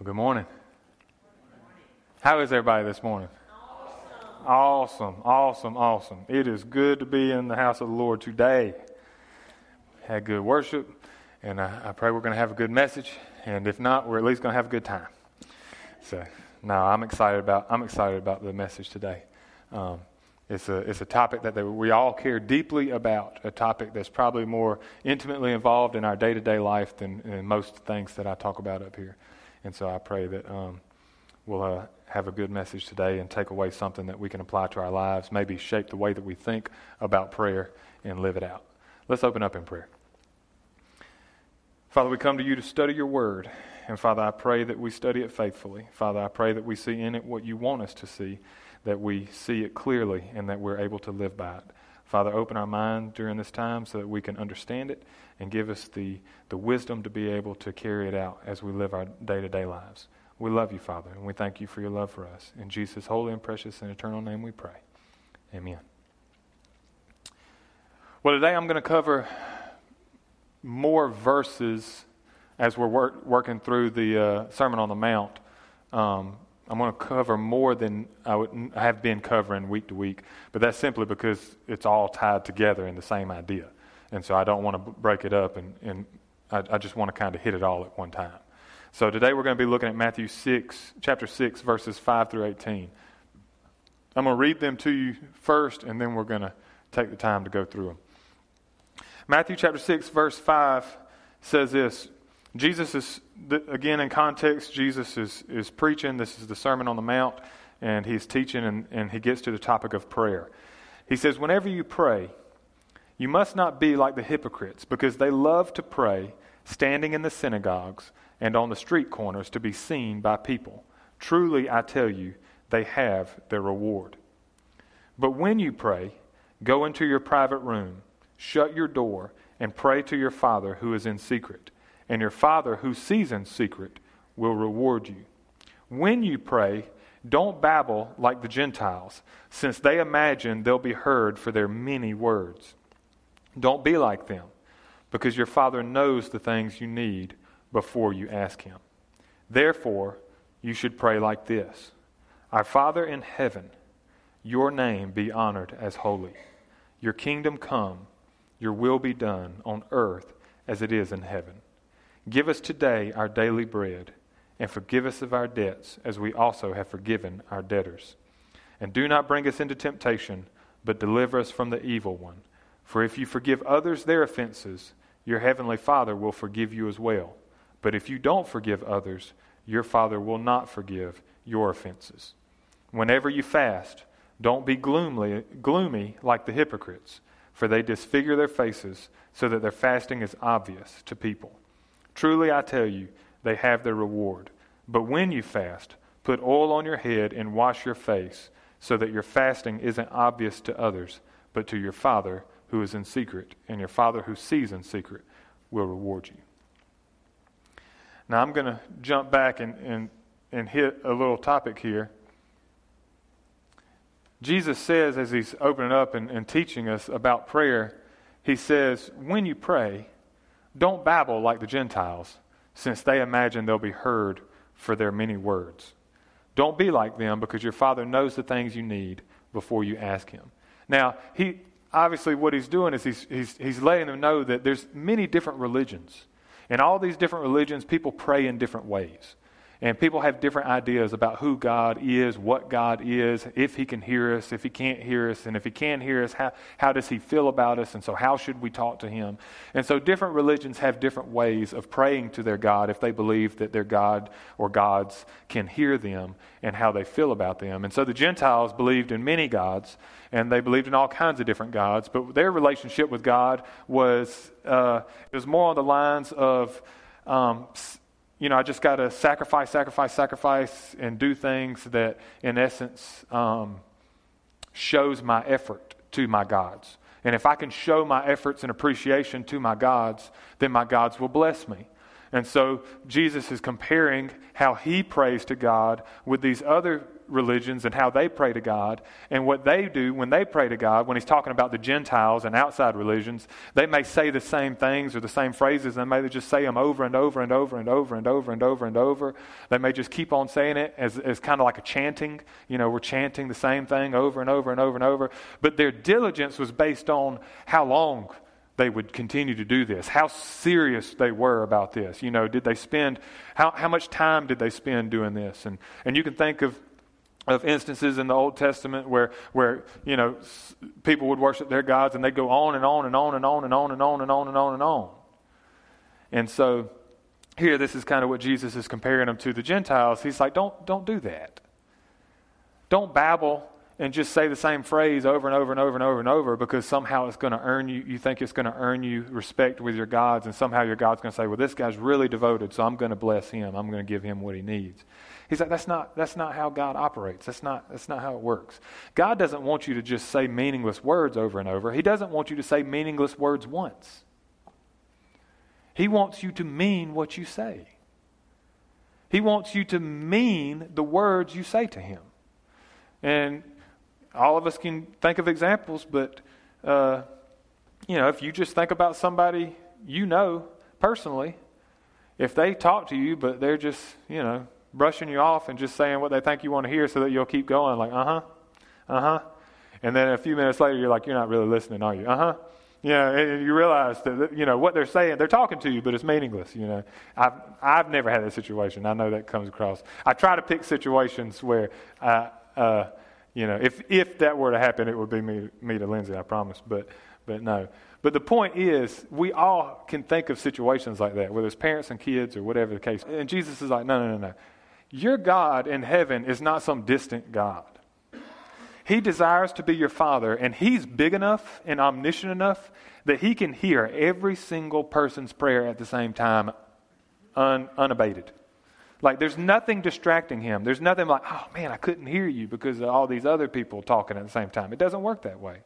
Well, good morning. How is everybody this morning? Awesome, awesome, awesome. awesome. It is good to be in the house of the Lord today. Had good worship, and I, I pray we're going to have a good message. And if not, we're at least going to have a good time. So, no, I'm excited about. I'm excited about the message today. Um, it's a, it's a topic that we all care deeply about, a topic that's probably more intimately involved in our day to day life than, than, most things that I talk about up here. And so I pray that um, we'll uh, have a good message today and take away something that we can apply to our lives, maybe shape the way that we think about prayer and live it out. Let's open up in prayer. Father, we come to you to study your word. And Father, I pray that we study it faithfully. Father, I pray that we see in it what you want us to see that we see it clearly and that we're able to live by it. Father, open our mind during this time so that we can understand it and give us the, the wisdom to be able to carry it out as we live our day to day lives. We love you, Father, and we thank you for your love for us. In Jesus' holy and precious and eternal name we pray. Amen. Well, today I'm going to cover more verses as we're work, working through the uh, Sermon on the Mount. Um, I'm going to cover more than I, would, I have been covering week to week, but that's simply because it's all tied together in the same idea. And so I don't want to break it up, and, and I, I just want to kind of hit it all at one time. So today we're going to be looking at Matthew 6, chapter 6, verses 5 through 18. I'm going to read them to you first, and then we're going to take the time to go through them. Matthew chapter 6, verse 5 says this Jesus is, again, in context, Jesus is, is preaching. This is the Sermon on the Mount, and he's teaching, and, and he gets to the topic of prayer. He says, Whenever you pray, you must not be like the hypocrites, because they love to pray standing in the synagogues and on the street corners to be seen by people. Truly, I tell you, they have their reward. But when you pray, go into your private room, shut your door, and pray to your Father who is in secret and your Father who sees in secret will reward you. When you pray, don't babble like the Gentiles, since they imagine they'll be heard for their many words. Don't be like them, because your Father knows the things you need before you ask Him. Therefore, you should pray like this Our Father in heaven, your name be honored as holy. Your kingdom come, your will be done on earth as it is in heaven. Give us today our daily bread, and forgive us of our debts, as we also have forgiven our debtors. And do not bring us into temptation, but deliver us from the evil one. For if you forgive others their offenses, your heavenly Father will forgive you as well. But if you don't forgive others, your Father will not forgive your offenses. Whenever you fast, don't be gloomily, gloomy like the hypocrites, for they disfigure their faces so that their fasting is obvious to people. Truly, I tell you, they have their reward. But when you fast, put oil on your head and wash your face, so that your fasting isn't obvious to others, but to your Father who is in secret, and your Father who sees in secret will reward you. Now, I'm going to jump back and, and, and hit a little topic here. Jesus says, as he's opening up and, and teaching us about prayer, he says, When you pray, don't babble like the Gentiles, since they imagine they'll be heard for their many words. Don't be like them, because your Father knows the things you need before you ask Him. Now, he obviously what he's doing is he's, he's, he's letting them know that there's many different religions. In all these different religions, people pray in different ways. And people have different ideas about who God is, what God is, if He can hear us, if He can't hear us, and if He can hear us, how, how does He feel about us, and so how should we talk to Him? And so different religions have different ways of praying to their God if they believe that their God or gods can hear them and how they feel about them. And so the Gentiles believed in many gods, and they believed in all kinds of different gods, but their relationship with God was, uh, was more on the lines of. Um, you know, I just got to sacrifice, sacrifice, sacrifice, and do things that, in essence, um, shows my effort to my gods. And if I can show my efforts and appreciation to my gods, then my gods will bless me. And so Jesus is comparing how he prays to God with these other religions and how they pray to God. And what they do when they pray to God, when he's talking about the Gentiles and outside religions, they may say the same things or the same phrases, they may just say them over and over and over and over and over and over and over. They may just keep on saying it as, as kind of like a chanting. You know, we're chanting the same thing over and over and over and over. But their diligence was based on how long they would continue to do this, how serious they were about this. You know, did they spend, how, how much time did they spend doing this? And, and you can think of of instances in the Old Testament where, where you know, people would worship their gods and they'd go on and on and on and on and on and on and on and on and on. And so here, this is kind of what Jesus is comparing them to the Gentiles. He's like, don't, don't do that. Don't babble and just say the same phrase over and over and over and over and over because somehow it's going to earn you, you think it's going to earn you respect with your gods, and somehow your God's going to say, well, this guy's really devoted, so I'm going to bless him. I'm going to give him what he needs. He's like, that's not, that's not how God operates. That's not, that's not how it works. God doesn't want you to just say meaningless words over and over. He doesn't want you to say meaningless words once. He wants you to mean what you say. He wants you to mean the words you say to him. And all of us can think of examples, but, uh, you know, if you just think about somebody you know personally, if they talk to you, but they're just, you know, brushing you off and just saying what they think you want to hear so that you'll keep going, like, uh huh, uh huh. And then a few minutes later, you're like, you're not really listening, are you? Uh huh. Yeah, and you realize that you know what they're saying. They're talking to you, but it's meaningless. You know, I've I've never had that situation. I know that comes across. I try to pick situations where, uh, uh, you know, if if that were to happen, it would be me me to Lindsay. I promise. But but no. But the point is, we all can think of situations like that, whether it's parents and kids or whatever the case. And Jesus is like, no, no, no, no. Your God in heaven is not some distant God. He desires to be your father, and he's big enough and omniscient enough that he can hear every single person's prayer at the same time un, unabated. Like there's nothing distracting him. There's nothing like, oh man, I couldn't hear you because of all these other people talking at the same time. It doesn't work that way.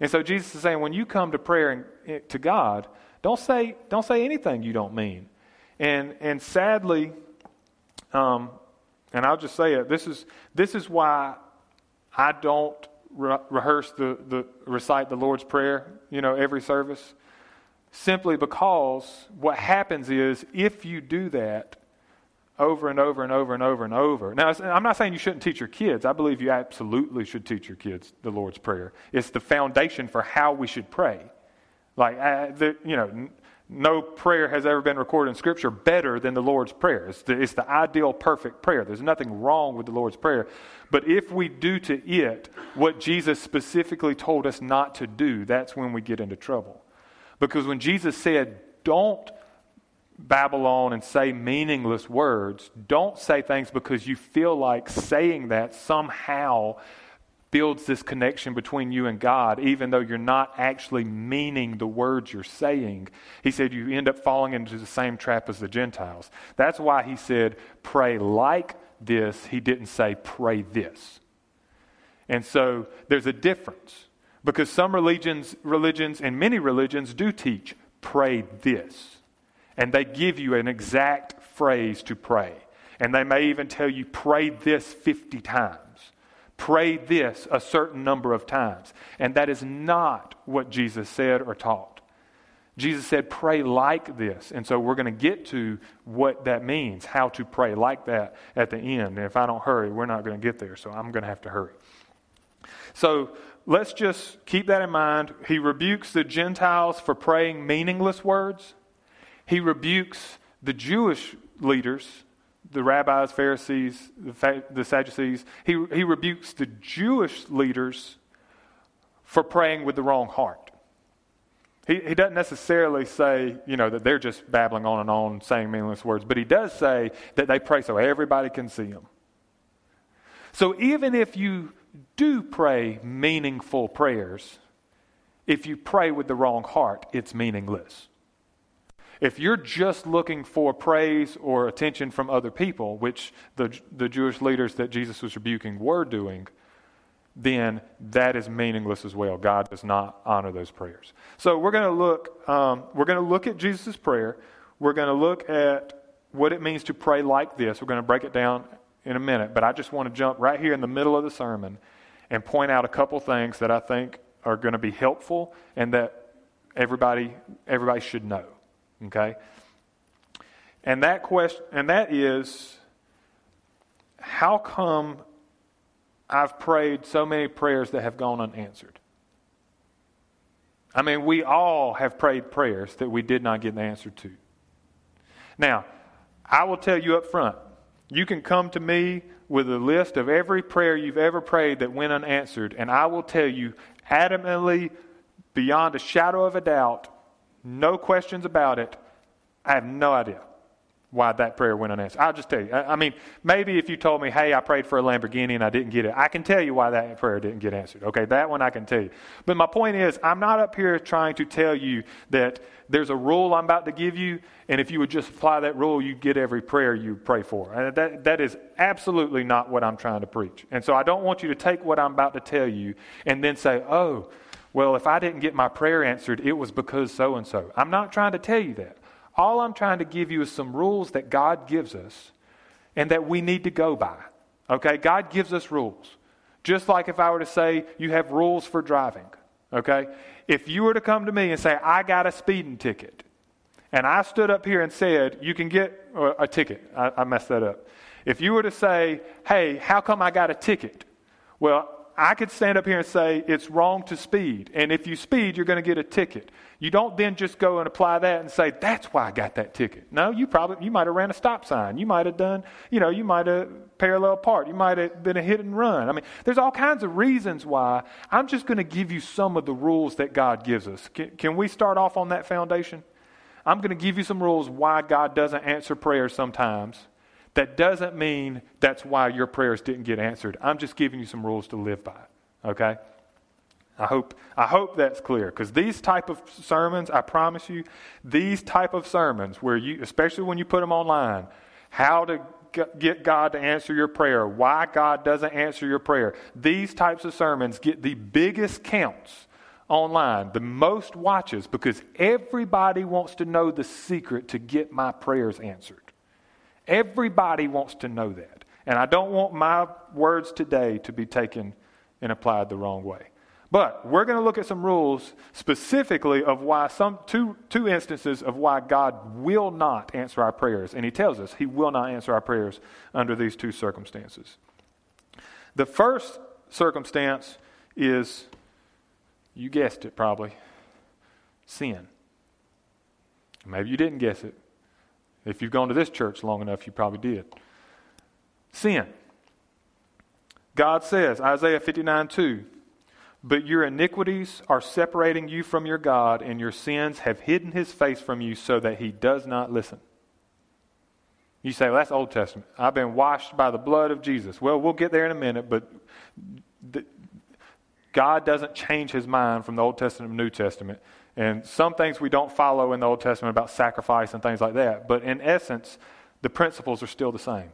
And so Jesus is saying, when you come to prayer and, eh, to God, don't say, don't say anything you don't mean. And, and sadly, um, and I'll just say it. This is this is why I don't re- rehearse the, the recite the Lord's Prayer. You know, every service, simply because what happens is if you do that over and over and over and over and over. Now, I'm not saying you shouldn't teach your kids. I believe you absolutely should teach your kids the Lord's Prayer. It's the foundation for how we should pray. Like, the, you know, no prayer has ever been recorded in Scripture better than the Lord's Prayer. It's the, it's the ideal, perfect prayer. There's nothing wrong with the Lord's Prayer. But if we do to it what Jesus specifically told us not to do, that's when we get into trouble. Because when Jesus said, don't babble on and say meaningless words, don't say things because you feel like saying that somehow builds this connection between you and God, even though you're not actually meaning the words you're saying. He said you end up falling into the same trap as the Gentiles. That's why he said, pray like this. He didn't say, pray this. And so there's a difference because some religions, religions and many religions do teach, pray this. And they give you an exact phrase to pray. And they may even tell you, pray this 50 times. Pray this a certain number of times. And that is not what Jesus said or taught. Jesus said, pray like this. And so we're going to get to what that means, how to pray like that at the end. And if I don't hurry, we're not going to get there. So I'm going to have to hurry. So let's just keep that in mind. He rebukes the Gentiles for praying meaningless words, he rebukes the Jewish leaders the rabbis, Pharisees, the, Sadducees. He, he rebukes the Jewish leaders for praying with the wrong heart. He, he doesn't necessarily say, you know, that they're just babbling on and on, saying meaningless words, but he does say that they pray so everybody can see them. So even if you do pray meaningful prayers, if you pray with the wrong heart, it's meaningless. If you're just looking for praise or attention from other people, which the, the Jewish leaders that Jesus was rebuking were doing, then that is meaningless as well. God does not honor those prayers. So we're going to look. Um, we're going to look at Jesus' prayer. we're going to look at what it means to pray like this. We're going to break it down in a minute, but I just want to jump right here in the middle of the sermon and point out a couple things that I think are going to be helpful and that everybody everybody should know. Okay? And that question and that is how come I've prayed so many prayers that have gone unanswered? I mean, we all have prayed prayers that we did not get an answer to. Now, I will tell you up front, you can come to me with a list of every prayer you've ever prayed that went unanswered, and I will tell you adamantly, beyond a shadow of a doubt, no questions about it, I have no idea why that prayer went unanswered. I'll just tell you. I, mean, maybe if you told me, hey, I prayed for a Lamborghini and I didn't get it, I can tell you why that prayer didn't get answered. Okay, that one I can tell you. But my point is, I'm not up here trying to tell you that there's a rule I'm about to give you, and if you would just apply that rule, you'd get every prayer you pray for. And that, that is absolutely not what I'm trying to preach. And so I don't want you to take what I'm about to tell you and then say, oh, well, if I didn't get my prayer answered, it was because so and so. I'm not trying to tell you that. All I'm trying to give you is some rules that God gives us and that we need to go by. Okay? God gives us rules. Just like if I were to say, you have rules for driving. Okay? If you were to come to me and say, I got a speeding ticket, and I stood up here and said, you can get a ticket. I, I messed that up. If you were to say, hey, how come I got a ticket? Well, I could stand up here and say it's wrong to speed. And if you speed, you're going to get a ticket. You don't then just go and apply that and say, that's why I got that ticket. No, you probably, you might have ran a stop sign. You might have done, you know, you might have parallel parked. You might have been a hit and run. I mean, there's all kinds of reasons why. I'm just going to give you some of the rules that God gives us. Can, can we start off on that foundation? I'm going to give you some rules why God doesn't answer prayers sometimes that doesn't mean that's why your prayers didn't get answered. I'm just giving you some rules to live by. Okay? I hope, I hope that's clear because these type of sermons, I promise you, these type of sermons where you, especially when you put them online, how to get God to answer your prayer, why God doesn't answer your prayer, these types of sermons get the biggest counts online, the most watches because everybody wants to know the secret to get my prayers answered. Everybody wants to know that. And I don't want my words today to be taken and applied the wrong way. But we're going to look at some rules specifically of why some two two instances of why God will not answer our prayers. And he tells us he will not answer our prayers under these two circumstances. The first circumstance is you guessed it probably sin. Maybe you didn't guess it. If you've gone to this church long enough, you probably did. Sin. God says, Isaiah 59 2, but your iniquities are separating you from your God, and your sins have hidden his face from you so that he does not listen. You say, well, that's Old Testament. I've been washed by the blood of Jesus. Well, we'll get there in a minute, but the, God doesn't change his mind from the Old Testament to New Testament. And some things we don't follow in the Old Testament about sacrifice and things like that. But in essence, the principles are still the same.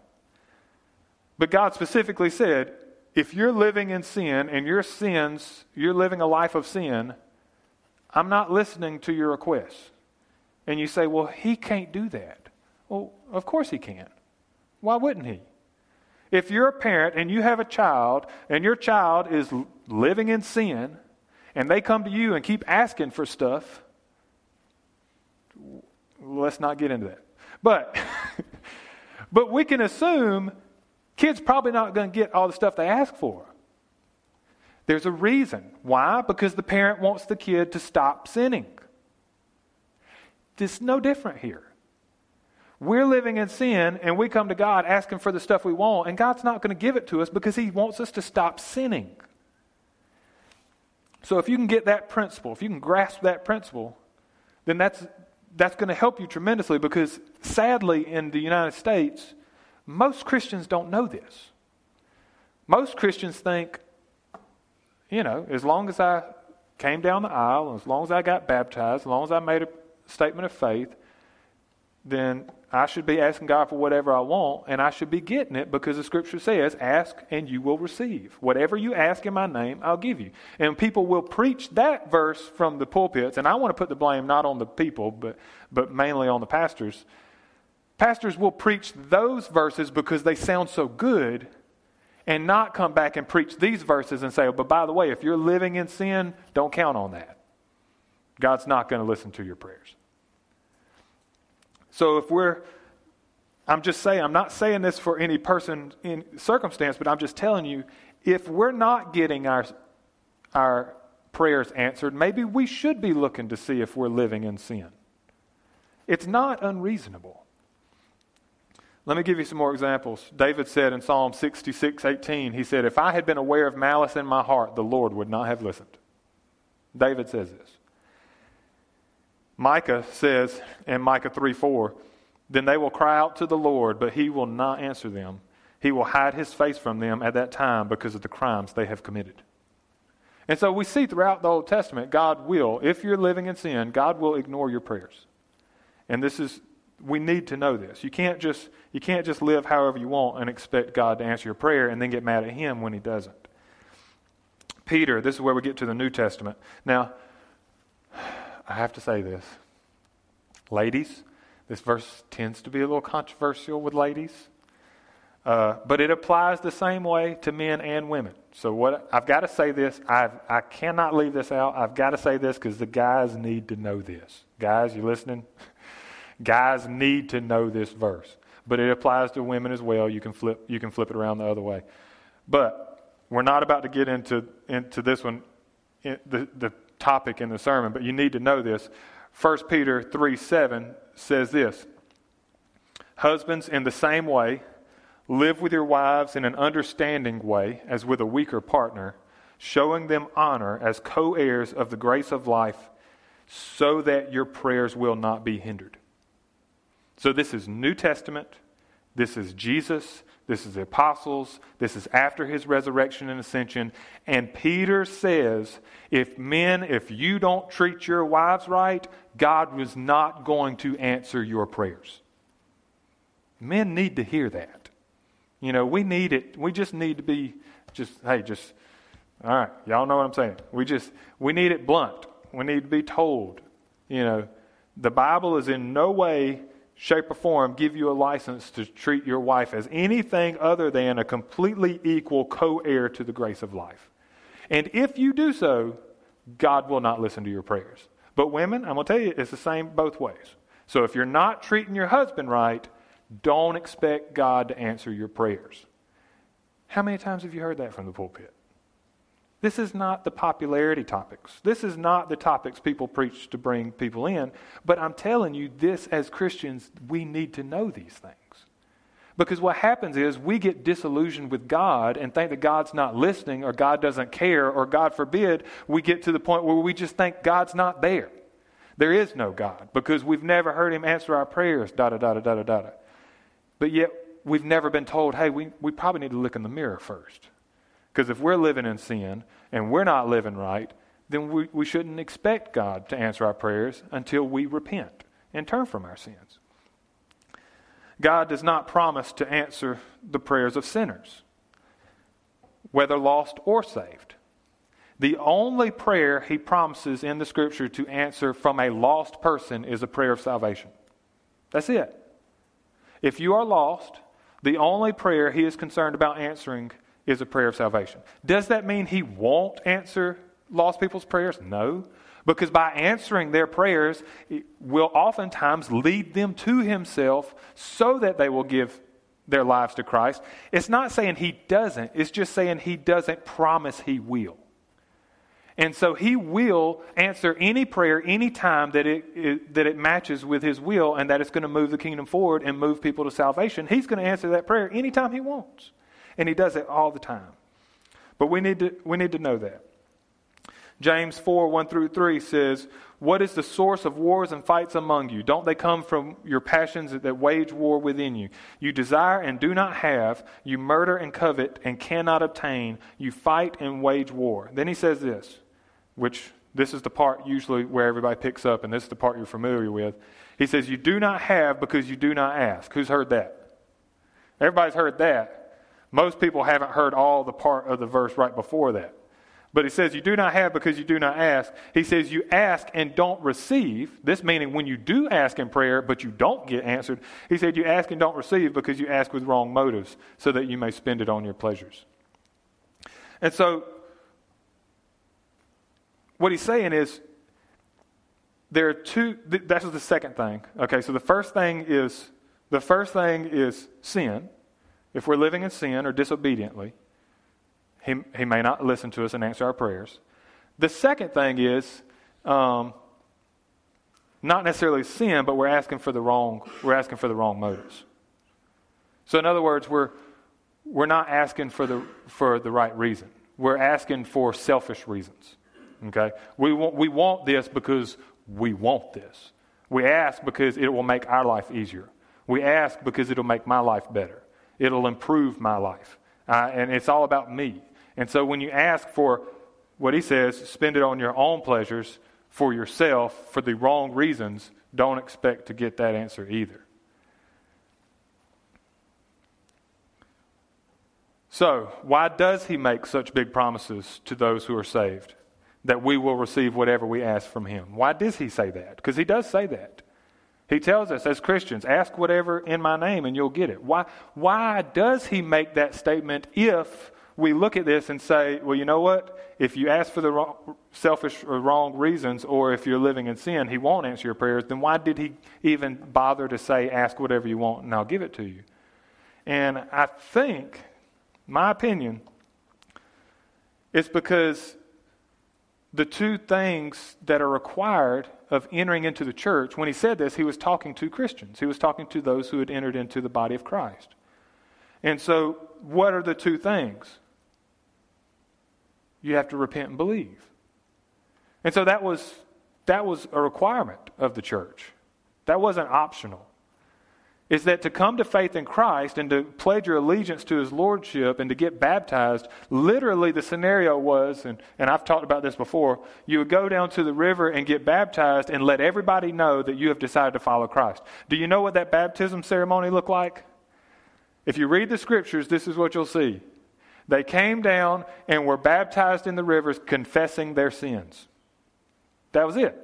But God specifically said, if you're living in sin and your sins, you're living a life of sin, I'm not listening to your requests. And you say, well, he can't do that. Well, of course he can. Why wouldn't he? If you're a parent and you have a child and your child is living in sin, and they come to you and keep asking for stuff, let's not get into that. But but we can assume kids probably not going to get all the stuff they ask for. There's a reason. Why? Because the parent wants the kid to stop sinning. It's no different here. We're living in sin and we come to God asking for the stuff we want, and God's not going to give it to us because He wants us to stop sinning. So if you can get that principle, if you can grasp that principle, then that's, that's going to help you tremendously because sadly in the United States, most Christians don't know this. Most Christians think, you know, as long as I came down the aisle, as long as I got baptized, as long as I made a statement of faith, then I should be asking God for whatever I want, and I should be getting it because the scripture says, Ask and you will receive. Whatever you ask in my name, I'll give you. And people will preach that verse from the pulpits, and I want to put the blame not on the people, but, but mainly on the pastors. Pastors will preach those verses because they sound so good and not come back and preach these verses and say, oh, but by the way, if you're living in sin, don't count on that. God's not going to listen to your prayers. So if we're, I'm just saying, I'm not saying this for any person in circumstance, but I'm just telling you, if we're not getting our, our prayers answered, maybe we should be looking to see if we're living in sin. It's not unreasonable. Let me give you some more examples. David said in Psalm 66 18, he said, If I had been aware of malice in my heart, the Lord would not have listened. David says this. Micah says in Micah 3 4, Then they will cry out to the Lord, but he will not answer them. He will hide his face from them at that time because of the crimes they have committed. And so we see throughout the Old Testament, God will, if you're living in sin, God will ignore your prayers. And this is, we need to know this. You can't just, you can't just live however you want and expect God to answer your prayer and then get mad at Him when He doesn't. Peter, this is where we get to the New Testament. Now, I have to say this. Ladies, this verse tends to be a little controversial with ladies, uh, but it applies the same way to men and women. So what I've got to say this. i I cannot leave this out. I've got to say this because the guys need to know this. Guys, you listening? guys need to know this verse, but it applies to women as well. You can flip. You can flip it around the other way, but we're not about to get into into this one. The the topic in the sermon, but you need to know this. 1 Peter 3 7 says this Husbands, in the same way, live with your wives in an understanding way as with a weaker partner, showing them honor as co heirs of the grace of life, so that your prayers will not be hindered. So, this is New Testament. This is Jesus. This is the apostles. This is after his resurrection and ascension. And Peter says, if men, if you don't treat your wives right, God was not going to answer your prayers. Men need to hear that. You know, we need it. We just need to be just, hey, just, all right, y'all know what I'm saying. We just, we need it blunt. We need to be told. You know, the Bible is in no way shape, or form give you a license to treat your wife as anything other than a completely equal co heir to the grace of life. And if you do so, God will not listen to your prayers. But women, I'm going to tell you, it's the same both ways. So if you're not treating your husband right, don't expect God to answer your prayers. How many times have you heard that from the pulpit? This is not the popularity topics. This is not the topics people preach to bring people in. But I'm telling you, this as Christians, we need to know these things. Because what happens is we get disillusioned with God and think that God's not listening or God doesn't care or God forbid, we get to the point where we just think God's not there. There is no God because we've never heard him answer our prayers, da da da da da da. But yet we've never been told, hey, we, we probably need to look in the mirror first. Because if we're living in sin and we're not living right, then we, we shouldn't expect God to answer our prayers until we repent and turn from our sins. God does not promise to answer the prayers of sinners, whether lost or saved. The only prayer he promises in the scripture to answer from a lost person is a prayer of salvation. That's it. If you are lost, the only prayer he is concerned about answering is a prayer of salvation. Does that mean he won't answer lost people's prayers? No. Because by answering their prayers, it will oftentimes lead them to himself so that they will give their lives to Christ. It's not saying he doesn't, it's just saying he doesn't promise he will. And so he will answer any prayer anytime that it, it, that it matches with his will and that it's going to move the kingdom forward and move people to salvation. He's going to answer that prayer anytime he wants. And he does it all the time. But we need to, we need to know that. James 4 1 through 3 says, What is the source of wars and fights among you? Don't they come from your passions that wage war within you? You desire and do not have. You murder and covet and cannot obtain. You fight and wage war. Then he says this, which this is the part usually where everybody picks up, and this is the part you're familiar with. He says, You do not have because you do not ask. Who's heard that? Everybody's heard that. Most people haven't heard all the part of the verse right before that. But he says, You do not have because you do not ask. He says, You ask and don't receive. This meaning when you do ask in prayer, but you don't get answered. He said, You ask and don't receive because you ask with wrong motives, so that you may spend it on your pleasures. And so, what he's saying is, there are two, that's the second thing. Okay, so the first thing is, the first thing is sin. If we're living in sin or disobediently, he, he may not listen to us and answer our prayers. The second thing is um, not necessarily sin, but we're asking for the wrong, we're asking for the wrong motives. So in other words, we're, we're not asking for the, for the right reason. We're asking for selfish reasons. Okay? We want, we want this because we want this. We ask because it will make our life easier. We ask because it'll make my life better. It'll improve my life. Uh, and it's all about me. And so when you ask for what he says, spend it on your own pleasures for yourself for the wrong reasons, don't expect to get that answer either. So, why does he make such big promises to those who are saved? That we will receive whatever we ask from him. Why does he say that? Because he does say that. He tells us as Christians, ask whatever in my name and you'll get it. Why, why does he make that statement if we look at this and say, well, you know what? If you ask for the wrong, selfish or wrong reasons, or if you're living in sin, he won't answer your prayers, then why did he even bother to say, ask whatever you want and I'll give it to you? And I think, my opinion, it's because the two things that are required of entering into the church, when he said this, he was talking to Christians. He was talking to those who had entered into the body of Christ. And so, what are the two things? you have to repent and believe. And so that was, that was a requirement of the church. That wasn't optional. Is that to come to faith in Christ and to pledge your allegiance to his lordship and to get baptized, literally the scenario was, and, and I've talked about this before, you would go down to the river and get baptized and let everybody know that you have decided to follow Christ. Do you know what that baptism ceremony looked like? If you read the scriptures, this is what you'll see. They came down and were baptized in the rivers, confessing their sins. That was it.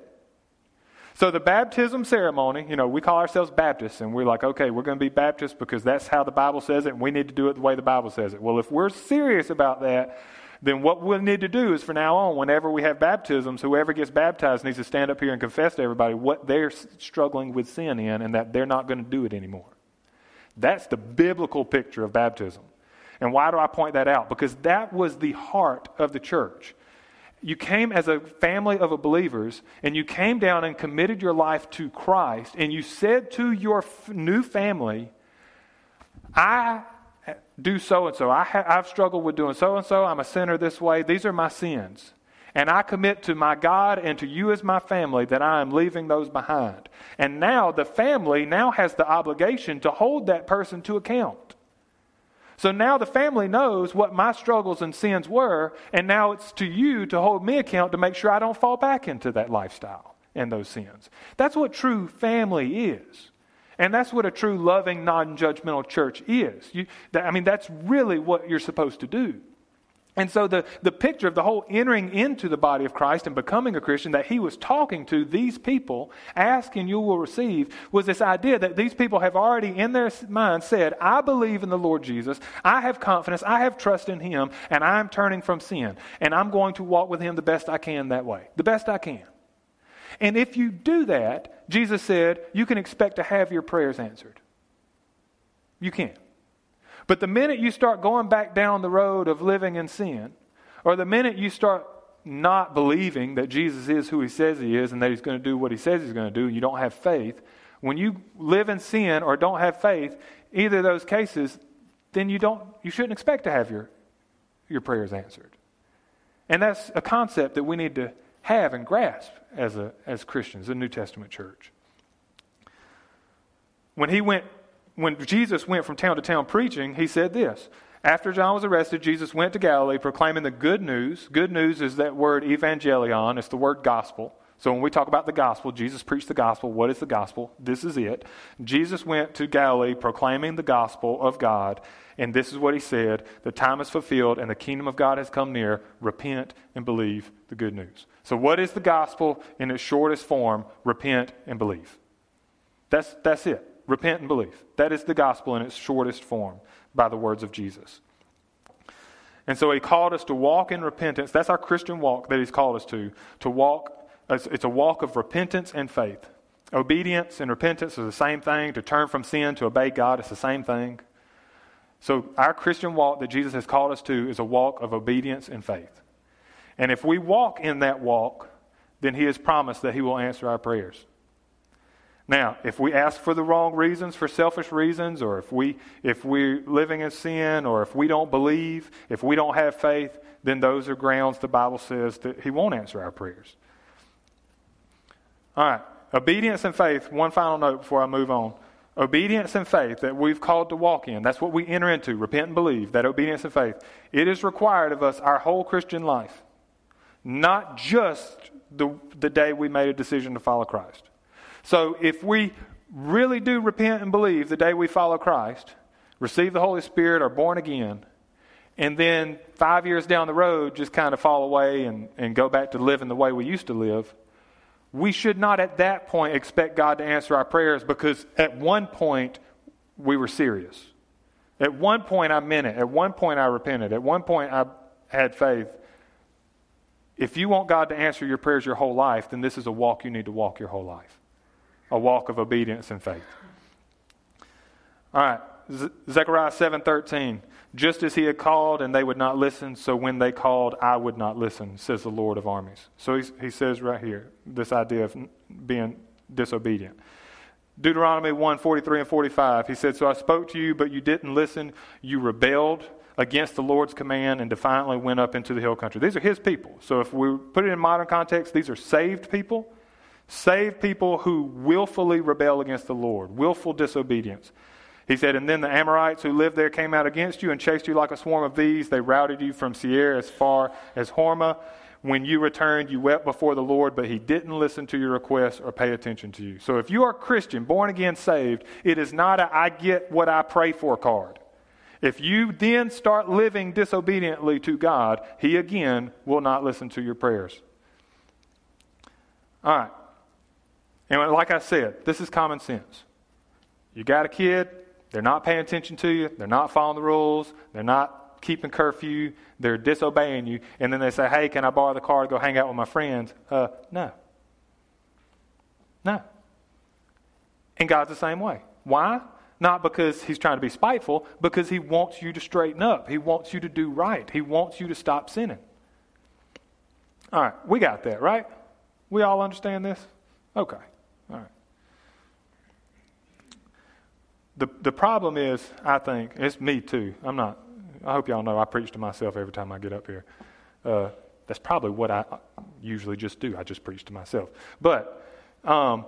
So the baptism ceremony, you know, we call ourselves Baptists, and we're like, okay, we're going to be Baptists because that's how the Bible says it, and we need to do it the way the Bible says it. Well, if we're serious about that, then what we'll need to do is from now on, whenever we have baptisms, whoever gets baptized needs to stand up here and confess to everybody what they're struggling with sin in and that they're not going to do it anymore. That's the biblical picture of baptism. And why do I point that out? Because that was the heart of the church. You came as a family of believers, and you came down and committed your life to Christ, and you said to your f- new family, I do so and so. I've struggled with doing so and so. I'm a sinner this way. These are my sins. And I commit to my God and to you as my family that I am leaving those behind. And now the family now has the obligation to hold that person to account. So now the family knows what my struggles and sins were, and now it's to you to hold me account to make sure I don't fall back into that lifestyle and those sins. That's what true family is. And that's what a true loving, non judgmental church is. You, I mean, that's really what you're supposed to do. And so the, the picture of the whole entering into the body of Christ and becoming a Christian that he was talking to these people, ask and you will receive, was this idea that these people have already in their mind said, I believe in the Lord Jesus, I have confidence, I have trust in him, and I'm turning from sin. And I'm going to walk with him the best I can that way. The best I can. And if you do that, Jesus said, you can expect to have your prayers answered. You can. But the minute you start going back down the road of living in sin, or the minute you start not believing that Jesus is who he says he is and that he's going to do what he says he's going to do, and you don't have faith, when you live in sin or don't have faith, either of those cases, then you don't you shouldn't expect to have your your prayers answered. And that's a concept that we need to have and grasp as a as Christians, a New Testament church. When he went when Jesus went from town to town preaching, he said this. After John was arrested, Jesus went to Galilee proclaiming the good news. Good news is that word evangelion, it's the word gospel. So when we talk about the gospel, Jesus preached the gospel. What is the gospel? This is it. Jesus went to Galilee proclaiming the gospel of God, and this is what he said The time is fulfilled, and the kingdom of God has come near. Repent and believe the good news. So, what is the gospel in its shortest form? Repent and believe. That's, that's it. Repent and believe. That is the gospel in its shortest form by the words of Jesus. And so he called us to walk in repentance. That's our Christian walk that he's called us to. To walk, it's a walk of repentance and faith. Obedience and repentance are the same thing. To turn from sin to obey God, it's the same thing. So our Christian walk that Jesus has called us to is a walk of obedience and faith. And if we walk in that walk, then he has promised that he will answer our prayers. Now, if we ask for the wrong reasons, for selfish reasons, or if, we, if we're living in sin, or if we don't believe, if we don't have faith, then those are grounds the Bible says that He won't answer our prayers. All right, obedience and faith. One final note before I move on. Obedience and faith that we've called to walk in, that's what we enter into, repent and believe, that obedience and faith. It is required of us our whole Christian life, not just the, the day we made a decision to follow Christ. So if we really do repent and believe the day we follow Christ, receive the Holy Spirit, are born again, and then five years down the road just kind of fall away and, and go back to living the way we used to live, we should not at that point expect God to answer our prayers because at one point we were serious. At one point I meant it. At one point I repented. At one point I had faith. If you want God to answer your prayers your whole life, then this is a walk you need to walk your whole life a walk of obedience and faith. All right, Zechariah 7:13. Just as he had called and they would not listen, so when they called, I would not listen, says the Lord of armies. So he, he says right here this idea of being disobedient. Deuteronomy 1 43 and 45, he said, So I spoke to you, but you didn't listen. You rebelled against the Lord's command and defiantly went up into the hill country. These are his people. So if we put it in modern context, these are saved people Save people who willfully rebel against the Lord, willful disobedience. He said, And then the Amorites who lived there came out against you and chased you like a swarm of bees. They routed you from Seir as far as Hormah. When you returned, you wept before the Lord, but he didn't listen to your requests or pay attention to you. So if you are Christian, born again, saved, it is not a I get what I pray for card. If you then start living disobediently to God, he again will not listen to your prayers. All right. And like I said, this is common sense. You got a kid, they're not paying attention to you, they're not following the rules, they're not keeping curfew, they're disobeying you, and then they say, hey, can I borrow the car to go hang out with my friends? Uh, no. No. And God's the same way. Why? Not because he's trying to be spiteful, because he wants you to straighten up. He wants you to do right. He wants you to stop sinning. All right, we got that, right? We all understand this? Okay. All right. The, the problem is, I think, it's me too. I'm not, I hope y'all know I preach to myself every time I get up here. Uh, that's probably what I usually just do. I just preach to myself. But, um,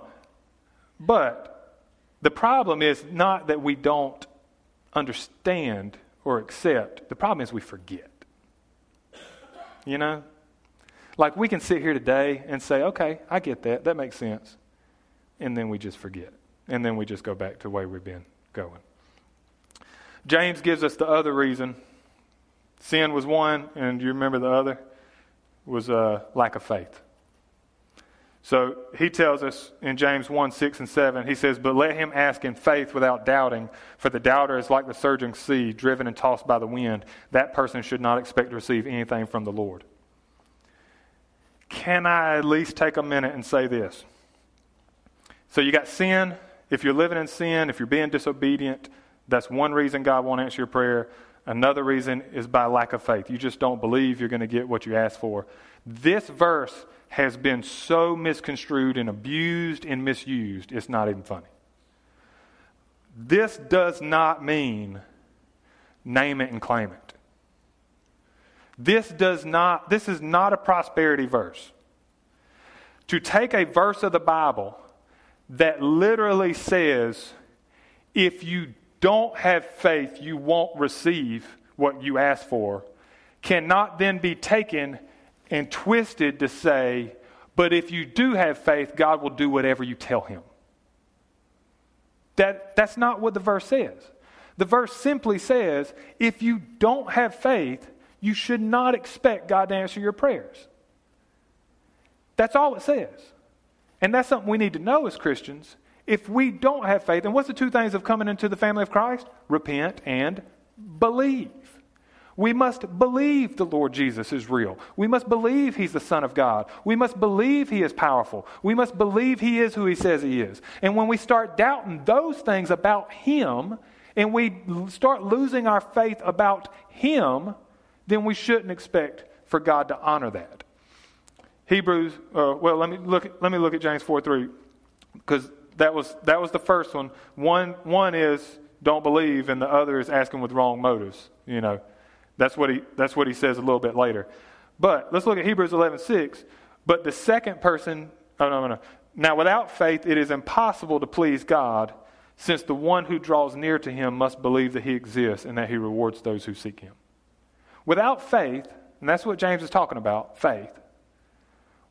but the problem is not that we don't understand or accept. The problem is we forget. You know? Like we can sit here today and say, okay, I get that. That makes sense and then we just forget. And then we just go back to the way we've been going. James gives us the other reason. Sin was one, and you remember the other? Was a uh, lack of faith. So he tells us in James 1 6 and 7, he says, But let him ask in faith without doubting, for the doubter is like the surging sea, driven and tossed by the wind. That person should not expect to receive anything from the Lord. Can I at least take a minute and say this? So you got sin. If you're living in sin, if you're being disobedient, that's one reason God won't answer your prayer. Another reason is by lack of faith. You just don't believe you're going to get what you ask for. This verse has been so misconstrued and abused and misused, it's not even funny. This does not mean name it and claim it. This does not this is not a prosperity verse. To take a verse of the Bible that literally says, if you don't have faith, you won't receive what you ask for, cannot then be taken and twisted to say, But if you do have faith, God will do whatever you tell him. That, that's not what the verse says. The verse simply says if you don't have faith, you should not expect God to answer your prayers. That's all it says. And that's something we need to know as Christians. If we don't have faith, and what's the two things of coming into the family of Christ? Repent and believe. We must believe the Lord Jesus is real. We must believe He's the Son of God. We must believe He is powerful. We must believe He is who He says He is. And when we start doubting those things about Him and we start losing our faith about Him, then we shouldn't expect for God to honor that. Hebrews, uh, well, let me, look, let me look at James 4 3, because that was, that was the first one. one. One is don't believe, and the other is asking with wrong motives. You know. That's what he, that's what he says a little bit later. But let's look at Hebrews eleven six. But the second person, oh, no, no, no. Now, without faith, it is impossible to please God, since the one who draws near to him must believe that he exists and that he rewards those who seek him. Without faith, and that's what James is talking about faith.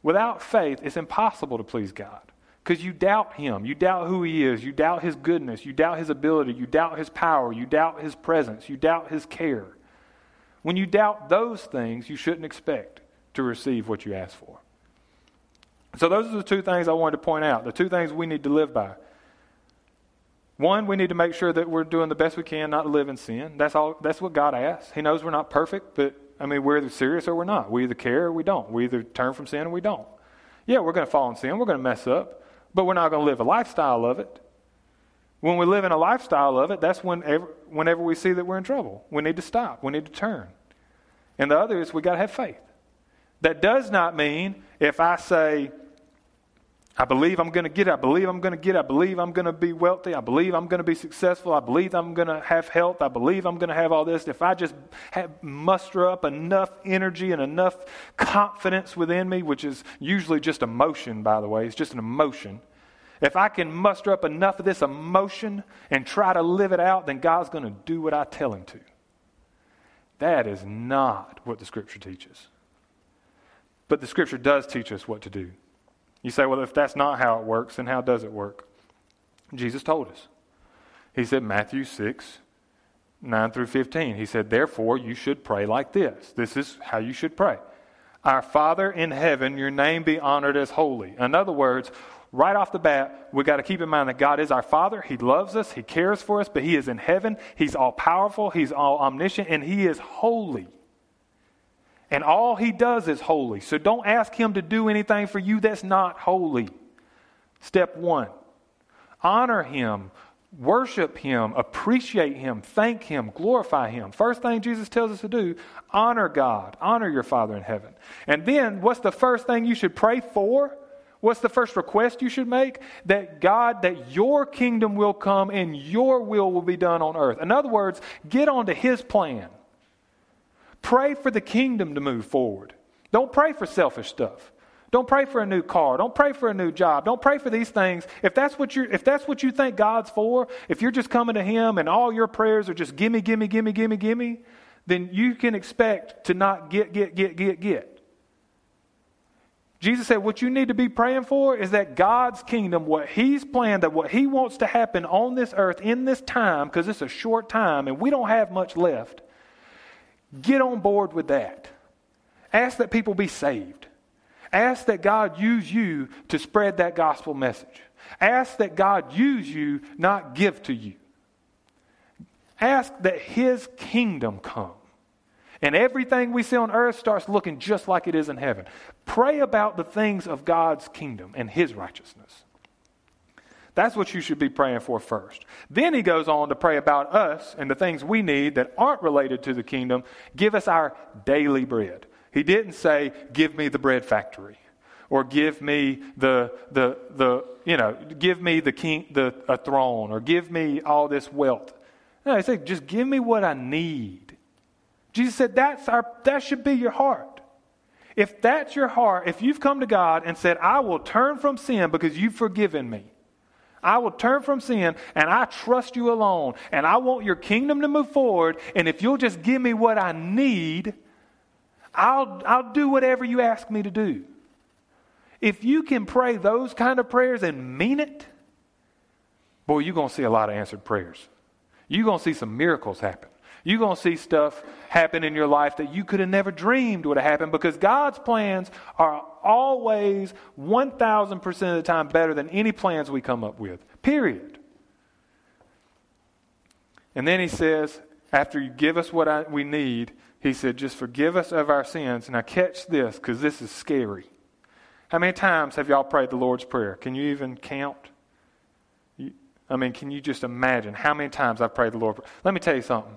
Without faith, it's impossible to please God because you doubt him. You doubt who he is. You doubt his goodness. You doubt his ability. You doubt his power. You doubt his presence. You doubt his care. When you doubt those things, you shouldn't expect to receive what you ask for. So, those are the two things I wanted to point out the two things we need to live by. One, we need to make sure that we're doing the best we can not to live in sin. That's, all, that's what God asks. He knows we're not perfect, but I mean, we're either serious or we're not. We either care or we don't. We either turn from sin or we don't. Yeah, we're going to fall in sin. We're going to mess up, but we're not going to live a lifestyle of it. When we live in a lifestyle of it, that's whenever, whenever we see that we're in trouble. We need to stop. We need to turn. And the other is we got to have faith. That does not mean if I say, I believe I'm going to get it. I believe I'm going to get it. I believe I'm going to be wealthy. I believe I'm going to be successful. I believe I'm going to have health. I believe I'm going to have all this. If I just have, muster up enough energy and enough confidence within me, which is usually just emotion, by the way, it's just an emotion if I can muster up enough of this emotion and try to live it out, then God's going to do what I tell him to. That is not what the Scripture teaches. But the Scripture does teach us what to do. You say, well, if that's not how it works, then how does it work? Jesus told us. He said, Matthew 6, 9 through 15. He said, Therefore, you should pray like this. This is how you should pray. Our Father in heaven, your name be honored as holy. In other words, right off the bat, we got to keep in mind that God is our Father. He loves us, He cares for us, but He is in heaven. He's all powerful, He's all omniscient, and He is holy. And all He does is holy. So don't ask Him to do anything for you that's not holy. Step one honor Him, worship Him, appreciate Him, thank Him, glorify Him. First thing Jesus tells us to do honor God, honor your Father in heaven. And then, what's the first thing you should pray for? What's the first request you should make? That God, that your kingdom will come and your will will be done on earth. In other words, get onto His plan. Pray for the kingdom to move forward. Don't pray for selfish stuff. Don't pray for a new car. Don't pray for a new job. Don't pray for these things. If that's what you if that's what you think God's for, if you're just coming to him and all your prayers are just gimme, gimme, gimme, gimme, gimme, then you can expect to not get, get, get, get, get. Jesus said, What you need to be praying for is that God's kingdom, what He's planned, that what He wants to happen on this earth in this time, because it's a short time and we don't have much left, get on board with that. Ask that people be saved. Ask that God use you to spread that gospel message. Ask that God use you, not give to you. Ask that His kingdom come and everything we see on earth starts looking just like it is in heaven. Pray about the things of God's kingdom and His righteousness. That's what you should be praying for first. Then he goes on to pray about us and the things we need that aren't related to the kingdom. Give us our daily bread. He didn't say, Give me the bread factory or give me the, the, the you know, give me the king, the, a throne or give me all this wealth. No, he said, Just give me what I need. Jesus said that's our, that should be your heart. If that's your heart, if you've come to God and said, I will turn from sin because you've forgiven me, I will turn from sin and I trust you alone and I want your kingdom to move forward. And if you'll just give me what I need, I'll, I'll do whatever you ask me to do. If you can pray those kind of prayers and mean it, boy, you're going to see a lot of answered prayers. You're going to see some miracles happen. You're going to see stuff happen in your life that you could have never dreamed would have happened because God's plans are always 1,000% of the time better than any plans we come up with. Period. And then he says, after you give us what I, we need, he said, just forgive us of our sins. Now, catch this because this is scary. How many times have y'all prayed the Lord's Prayer? Can you even count? I mean, can you just imagine how many times I've prayed the Lord? Let me tell you something.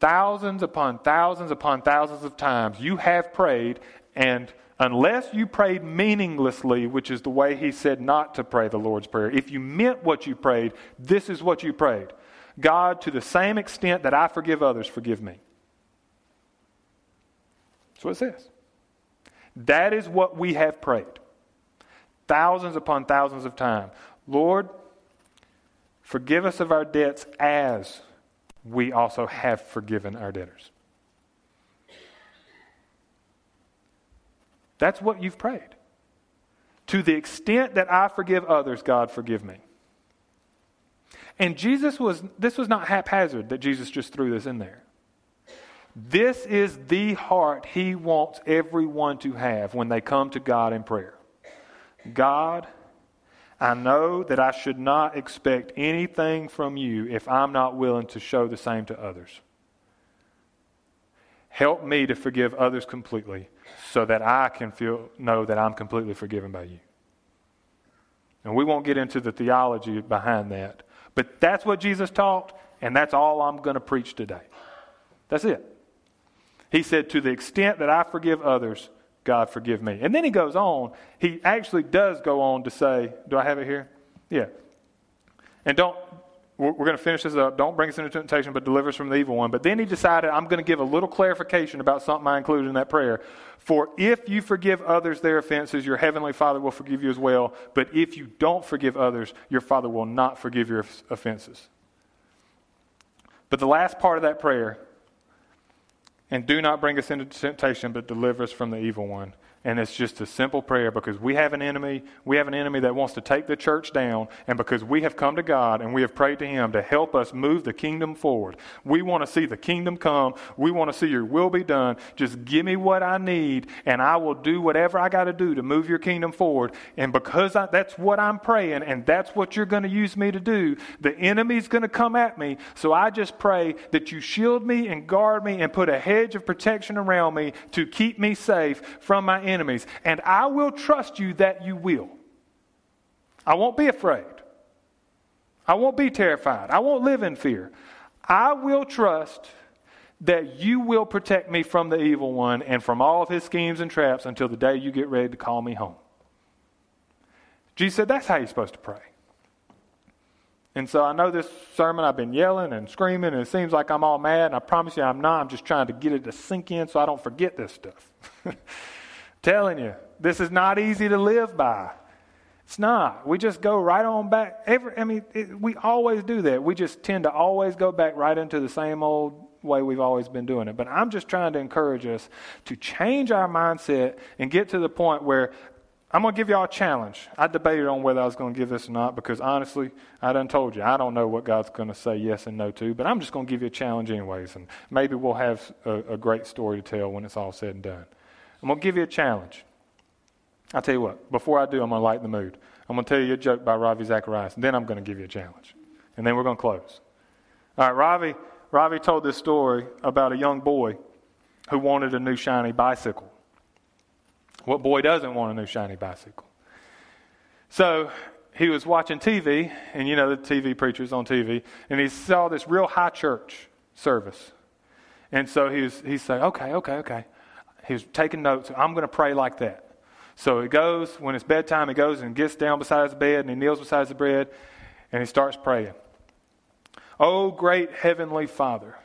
Thousands upon thousands upon thousands of times you have prayed, and unless you prayed meaninglessly, which is the way he said not to pray the Lord's Prayer, if you meant what you prayed, this is what you prayed God, to the same extent that I forgive others, forgive me. What it says. That is what we have prayed. Thousands upon thousands of times. Lord, forgive us of our debts as we also have forgiven our debtors. That's what you've prayed. To the extent that I forgive others, God, forgive me. And Jesus was, this was not haphazard that Jesus just threw this in there. This is the heart he wants everyone to have when they come to God in prayer. God, I know that I should not expect anything from you if I'm not willing to show the same to others. Help me to forgive others completely so that I can feel know that I'm completely forgiven by you. And we won't get into the theology behind that. But that's what Jesus taught, and that's all I'm going to preach today. That's it. He said, To the extent that I forgive others, God forgive me. And then he goes on. He actually does go on to say, Do I have it here? Yeah. And don't, we're, going to finish this up. Don't bring us into temptation, but deliver us from the evil one. But then he decided, I'm going to give a little clarification about something I included in that prayer. For if you forgive others their offenses, your heavenly Father will forgive you as well. But if you don't forgive others, your Father will not forgive your offenses. But the last part of that prayer, and do not bring us into temptation, but deliver us from the evil one. And it's just a simple prayer because we have an enemy. We have an enemy that wants to take the church down. And because we have come to God and we have prayed to Him to help us move the kingdom forward, we want to see the kingdom come. We want to see your will be done. Just give me what I need, and I will do whatever I got to do to move your kingdom forward. And because I, that's what I'm praying, and that's what you're going to use me to do, the enemy's going to come at me. So I just pray that you shield me and guard me and put a hedge of protection around me to keep me safe from my enemies, and I will trust you that you will. I won't be afraid. I won't be terrified. I won't live in fear. I will trust that you will protect me from the evil one and from all of his schemes and traps until the day you get ready to call me home. Jesus said that's how you're supposed to pray. And so I know this sermon, I've been yelling and screaming, and it seems like I'm all mad, and I promise you I'm not. I'm just trying to get it to sink in so I don't forget this stuff. Telling you, this is not easy to live by. It's not. We just go right on back. Every, I mean, it, we always do that. We just tend to always go back right into the same old way we've always been doing it. But I'm just trying to encourage us to change our mindset and get to the point where I'm going to give y'all a challenge. I debated on whether I was going to give this or not because honestly, I done told you, I don't know what God's going to say yes and no to, but I'm just going to give you a challenge anyways. And maybe we'll have a, a great story to tell when it's all said and done. I'm going to give you a challenge. I'll tell you what, before I do, I'm going to lighten the mood. I'm going to tell you a joke by Ravi Zacharias, and then I'm going to give you a challenge. And then we're going to close. All right, Ravi, Ravi told this story about a young boy who wanted a new shiny bicycle. What boy doesn't want a new shiny bicycle? So he was watching TV, and you know the TV preachers on TV, and he saw this real high church service. And so he was, he's saying, okay, okay, okay. He was taking notes. I'm going to pray like that. So he goes, when it's bedtime, he goes and gets down beside his bed and he kneels beside his bed and he starts praying. Oh, great heavenly Father.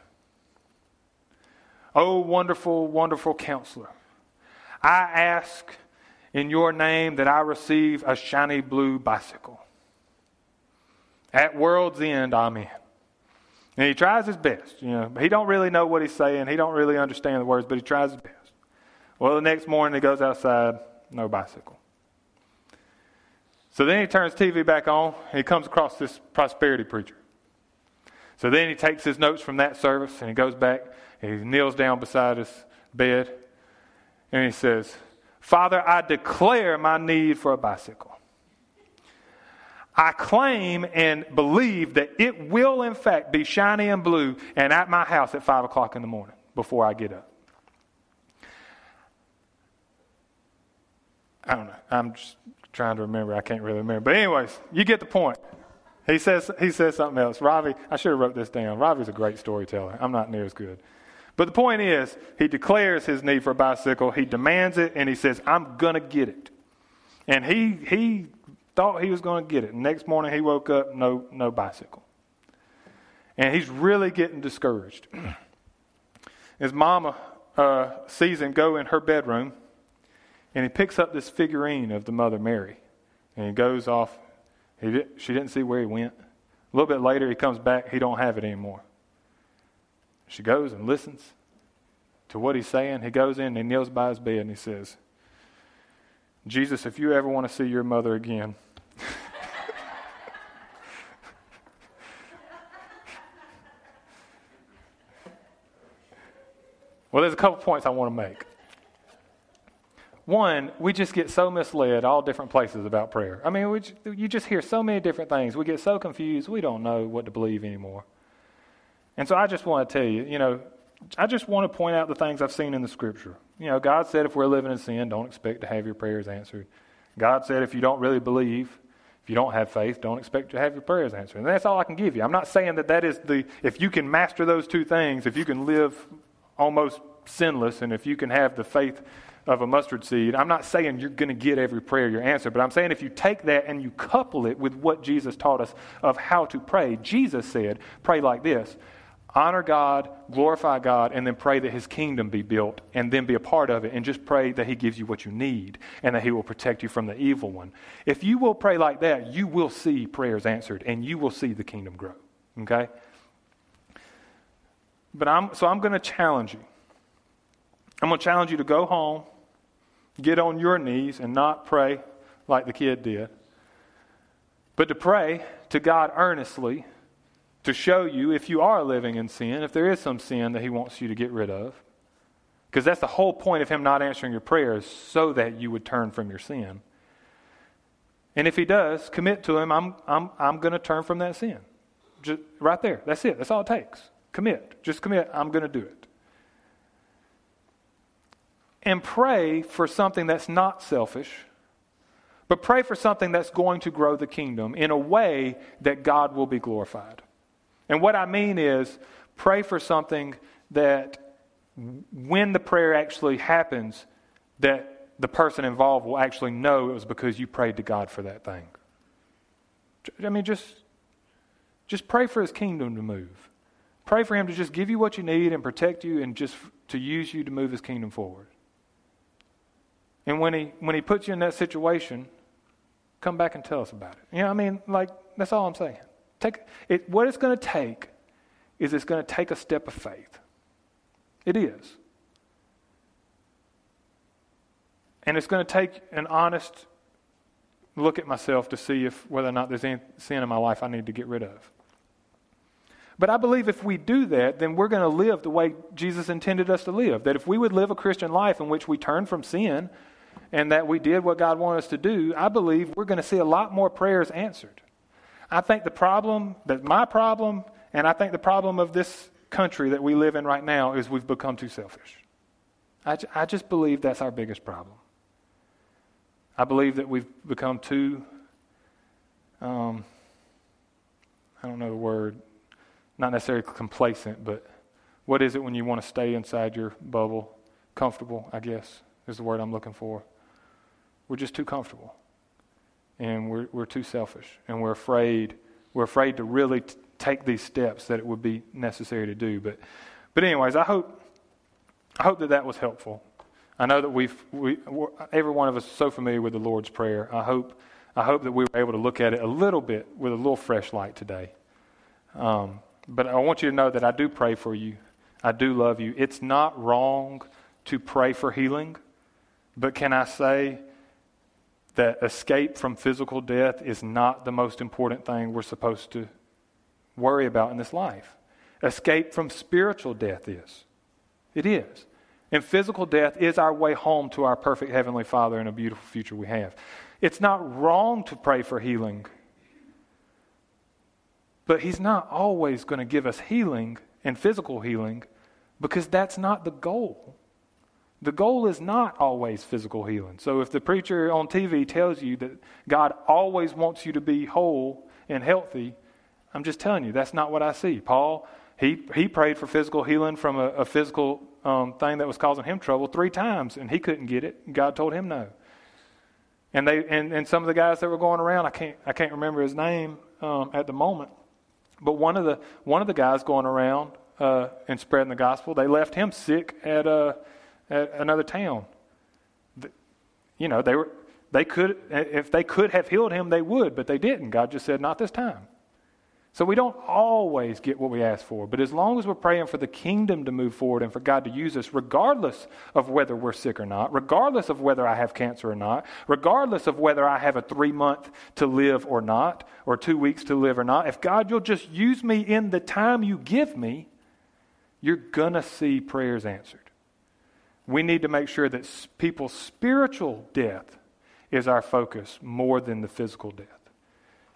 Oh, wonderful, wonderful counselor. I ask in your name that I receive a shiny blue bicycle. At world's end, amen. And he tries his best. You know, he don't really know what he's saying. He don't really understand the words, but he tries his best. Well, the next morning he goes outside, no bicycle. So then he turns TV back on, he comes across this prosperity preacher. So then he takes his notes from that service, and he goes back, and he kneels down beside his bed, and he says, Father, I declare my need for a bicycle. I claim and believe that it will, in fact, be shiny and blue and at my house at 5 o'clock in the morning before I get up. I don't know. I'm just trying to remember. I can't really remember. But, anyways, you get the point. He says, he says something else. Ravi, I should have wrote this down. Ravi's a great storyteller. I'm not near as good. But the point is, he declares his need for a bicycle, he demands it, and he says, I'm to get it. And he, he thought he was to get it. next morning he woke up, no, no bicycle. And he's really getting discouraged. His mama uh, sees him go in her bedroom, and he picks up this figurine of the Mother Mary. And he goes off. He did, she didn't see where he went. A little bit later, he comes back. He don't have it anymore. She goes and listens to what he's saying. He goes in and he kneels by his bed and he says, Jesus, if you ever want to see your mother again, well, there's a couple points I want to make. One, we just get so misled all different places about prayer. I mean, you just hear so many different things. We get so confused, we don't know what to believe anymore. And so I just want to tell you, you know, I just want to point out the things I've seen in the scripture. You know, God said if we're living in sin, don't expect to have your prayers answered. God said if you don't really believe, if you don't have faith, don't expect to have your prayers answered. And that's all I can give you. I'm not saying that that is the, if you can master those two things, if you can live almost sinless, and if you can have the faith of a mustard seed, I'm not saying you're going to get every prayer your answer, but I'm saying if you take that and you couple it with what Jesus taught us of how to pray, Jesus said, pray like this honor God, glorify God, and then pray that His kingdom be built, and then be a part of it, and just pray that He gives you what you need and that He will protect you from the evil one. If you will pray like that, you will see prayers answered, and you will see the kingdom grow. Okay? But I'm, so I'm going to challenge you. I'm going to challenge you to go home, get on your knees, and not pray like the kid did, but to pray to God earnestly to show you if you are living in sin, if there is some sin that He wants you to get rid of. Because that's the whole point of Him not answering your prayers, so that you would turn from your sin. And if He does, commit to Him, I'm, I'm, I'm going to turn from that sin. Just right there. That's it. That's all it takes. Commit. Just commit. I'm going to do it. And pray for something that's not selfish, but pray for something that's going to grow the kingdom in a way that God will be glorified. And what I mean is, pray for something that when the prayer actually happens, that the person involved will actually know it was because you prayed to God for that thing. I mean, just, just pray for his kingdom to move. Pray for him to just give you what you need and protect you and just to use you to move his kingdom forward. And when he, when he puts you in that situation, come back and tell us about it. You know, I mean, like, that's all I'm saying. Take, it, what it's going to take is it's going to take a step of faith. It is. And it's going to take an honest look at myself to see if whether or not there's any sin in my life I need to get rid of. But I believe if we do that, then we're going to live the way Jesus intended us to live. That if we would live a Christian life in which we turn from sin and that we did what God wanted us to do, I believe we're going to see a lot more prayers answered. I think the problem, that my problem, and I think the problem of this country that we live in right now is we've become too selfish. I, I just believe that's our biggest problem. I believe that we've become too, um, I don't know the word, not necessarily complacent, but what is it when you want to stay inside your bubble? Comfortable, I guess, is the word I'm looking for. We're just too comfortable. And we're, we're too selfish. And we're afraid we're afraid to really t- take these steps that it would be necessary to do. But but anyways i hope i hope that that was helpful. I know that we've we every one of us is so familiar with the lord's prayer. I hope i hope that we were able to look at it a little bit with a little fresh light today. Um, but i want you to know that i do pray for you. I do love you. It's not wrong to pray for healing but can i say that escape from physical death is not the most important thing we're supposed to worry about in this life. Escape from spiritual death is. It is. And physical death is our way home to our perfect Heavenly Father and a beautiful future we have. It's not wrong to pray for healing, but He's not always going to give us healing and physical healing because that's not the goal. The goal is not always physical healing. So if the preacher on TV tells you that God always wants you to be whole and healthy, I'm just telling you, that's not what I see. Paul, he, he prayed for physical healing from a, a physical um, thing that was causing him trouble three times, and he couldn't get it. God told him no. And they and, and some of the guys that were going around, I can't I can't remember his name um, at the moment, but one of the one of the guys going around uh, and spreading the gospel, they left him sick at uh, at another town. You know, they were they could if they could have healed him, they would, but they didn't. God just said, not this time. So we don't always get what we ask for, but as long as we're praying for the kingdom to move forward and for God to use us, regardless of whether we're sick or not, regardless of whether I have cancer or not, regardless of whether I have a three month to live or not, or two weeks to live or not, if God, you'll just use me in the time you give me, you're going to see prayers answered. We need to make sure that people's spiritual death is our focus more than the physical death.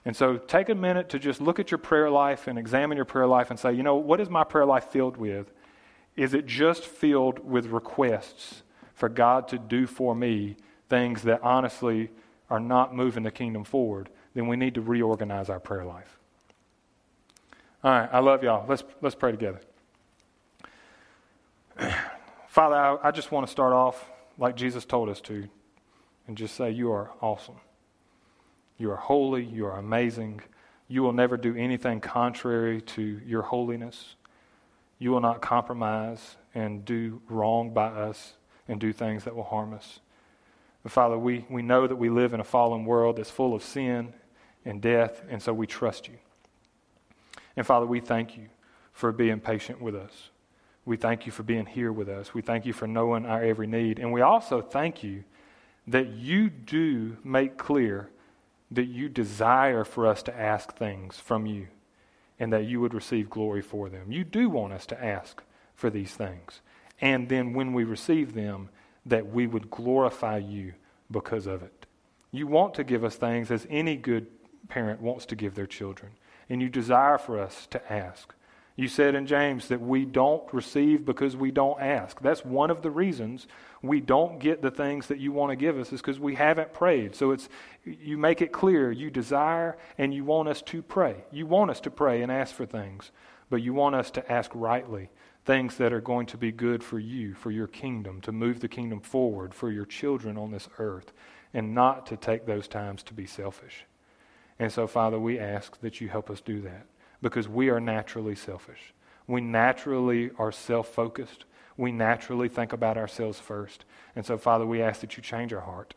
And so take a minute to just look at your prayer life and examine your prayer life and say, you know, what is my prayer life filled with? Is it just filled with requests for God to do for me things that honestly are not moving the kingdom forward? Then we need to reorganize our prayer life. All right, I love y'all. Let's, let's pray together. Father, I, I just want to start off like Jesus told us to and just say, You are awesome. You are holy. You are amazing. You will never do anything contrary to your holiness. You will not compromise and do wrong by us and do things that will harm us. But Father, we, we know that we live in a fallen world that's full of sin and death, and so we trust you. And Father, we thank you for being patient with us. We thank you for being here with us. We thank you for knowing our every need. And we also thank you that you do make clear that you desire for us to ask things from you and that you would receive glory for them. You do want us to ask for these things. And then when we receive them, that we would glorify you because of it. You want to give us things as any good parent wants to give their children. And you desire for us to ask. You said in James that we don't receive because we don't ask. That's one of the reasons we don't get the things that you want to give us is because we haven't prayed. So it's you make it clear you desire and you want us to pray. You want us to pray and ask for things, but you want us to ask rightly things that are going to be good for you, for your kingdom, to move the kingdom forward for your children on this earth, and not to take those times to be selfish. And so, Father, we ask that you help us do that because we are naturally selfish. We naturally are self focused. We naturally think about ourselves first. And so, Father, we ask that you change our heart.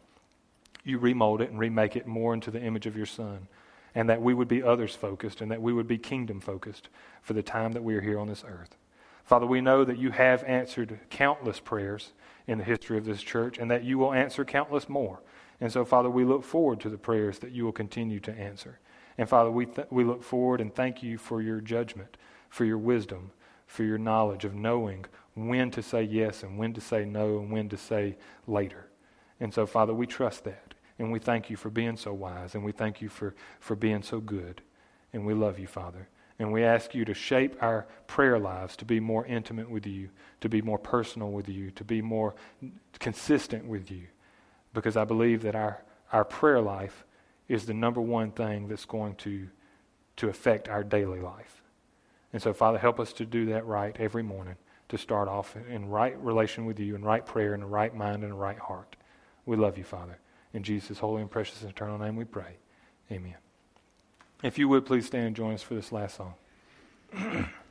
You remold it and remake it more into the image of your Son. And that we would be others focused and that we would be kingdom focused for the time that we are here on this earth. Father, we know that you have answered countless prayers in the history of this church and that you will answer countless more. And so, Father, we look forward to the prayers that you will continue to answer. And Father, we, th- we look forward and thank you for your judgment, for your wisdom, for your knowledge of knowing when to say yes and when to say no and when to say later. And so, Father, we trust that. And we thank you for being so wise. And we thank you for, for being so good. And we love you, Father. And we ask you to shape our prayer lives to be more intimate with you, to be more personal with you, to be more consistent with you. Because I believe that our, our prayer life is the number one thing that's going to, to affect our daily life. And so, Father, help us to do that right every morning, to start off in right relation with you, in right prayer, in a right mind, and a right heart. We love you, Father. In Jesus' holy and precious and eternal name we pray. Amen. If you would please stand and join us for this last song.